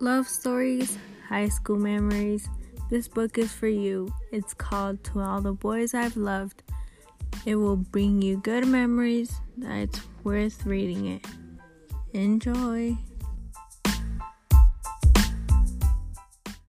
Love stories, high school memories. This book is for you. It's called To All the Boys I've Loved. It will bring you good memories. It's worth reading it. Enjoy.